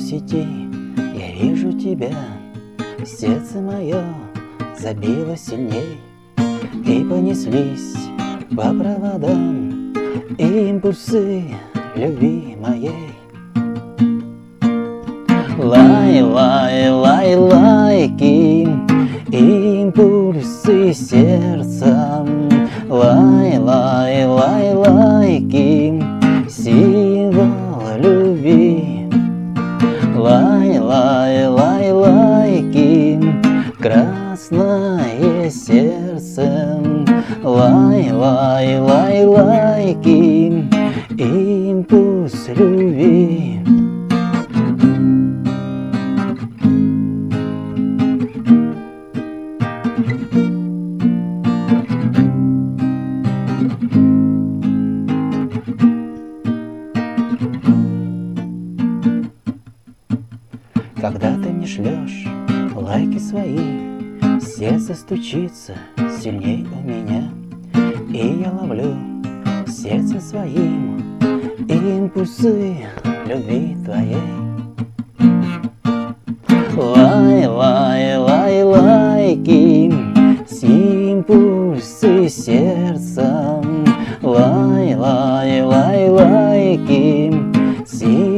сети я вижу тебя, сердце мое забило сильней, и понеслись по проводам импульсы любви моей. Лай, лай, лай, лайки, импульсы сердца. Лай, красное сердце. Лай, лай, лай, лайки, импульс любви. Когда ты мне шлешь лайки свои, Сердце стучится сильней у меня, И я ловлю сердцем своим Импульсы любви твоей. Лай, лай, лай, лайки, импульсы сердца. Лай, лай, лай, лайки, символ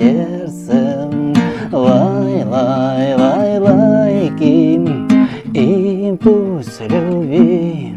сердцем Лай, лай, лай, лайки Импульс любви